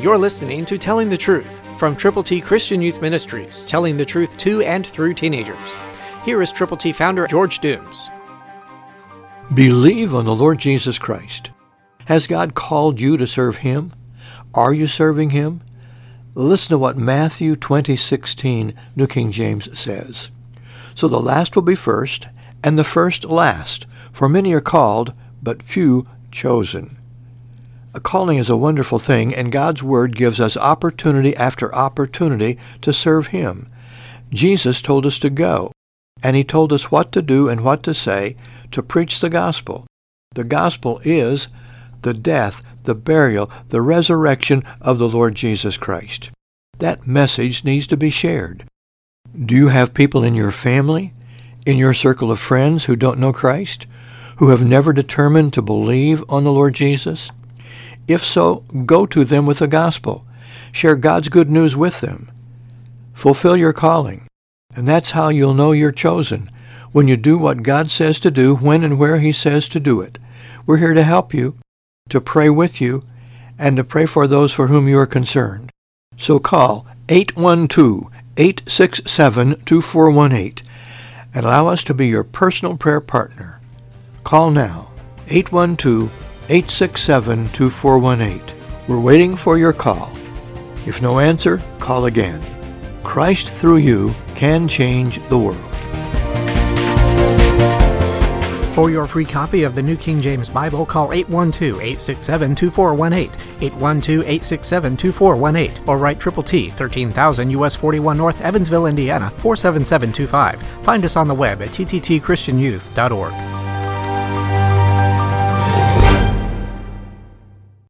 You're listening to Telling the Truth from Triple T Christian Youth Ministries, telling the truth to and through teenagers. Here is Triple T founder George Dooms. Believe on the Lord Jesus Christ. Has God called you to serve Him? Are you serving Him? Listen to what Matthew 20:16 New King James says. So the last will be first, and the first last, for many are called, but few chosen. A calling is a wonderful thing, and God's Word gives us opportunity after opportunity to serve Him. Jesus told us to go, and He told us what to do and what to say to preach the gospel. The gospel is the death, the burial, the resurrection of the Lord Jesus Christ. That message needs to be shared. Do you have people in your family, in your circle of friends who don't know Christ, who have never determined to believe on the Lord Jesus? If so, go to them with the gospel. Share God's good news with them. Fulfill your calling. And that's how you'll know you're chosen, when you do what God says to do, when and where he says to do it. We're here to help you, to pray with you, and to pray for those for whom you are concerned. So call 812-867-2418 and allow us to be your personal prayer partner. Call now, 812 867 2418. We're waiting for your call. If no answer, call again. Christ through you can change the world. For your free copy of the New King James Bible, call 812-867-2418, 812-867-2418, or write Triple T, 13000 US 41 North, Evansville, Indiana, 47725. Find us on the web at tttchristianyouth.org.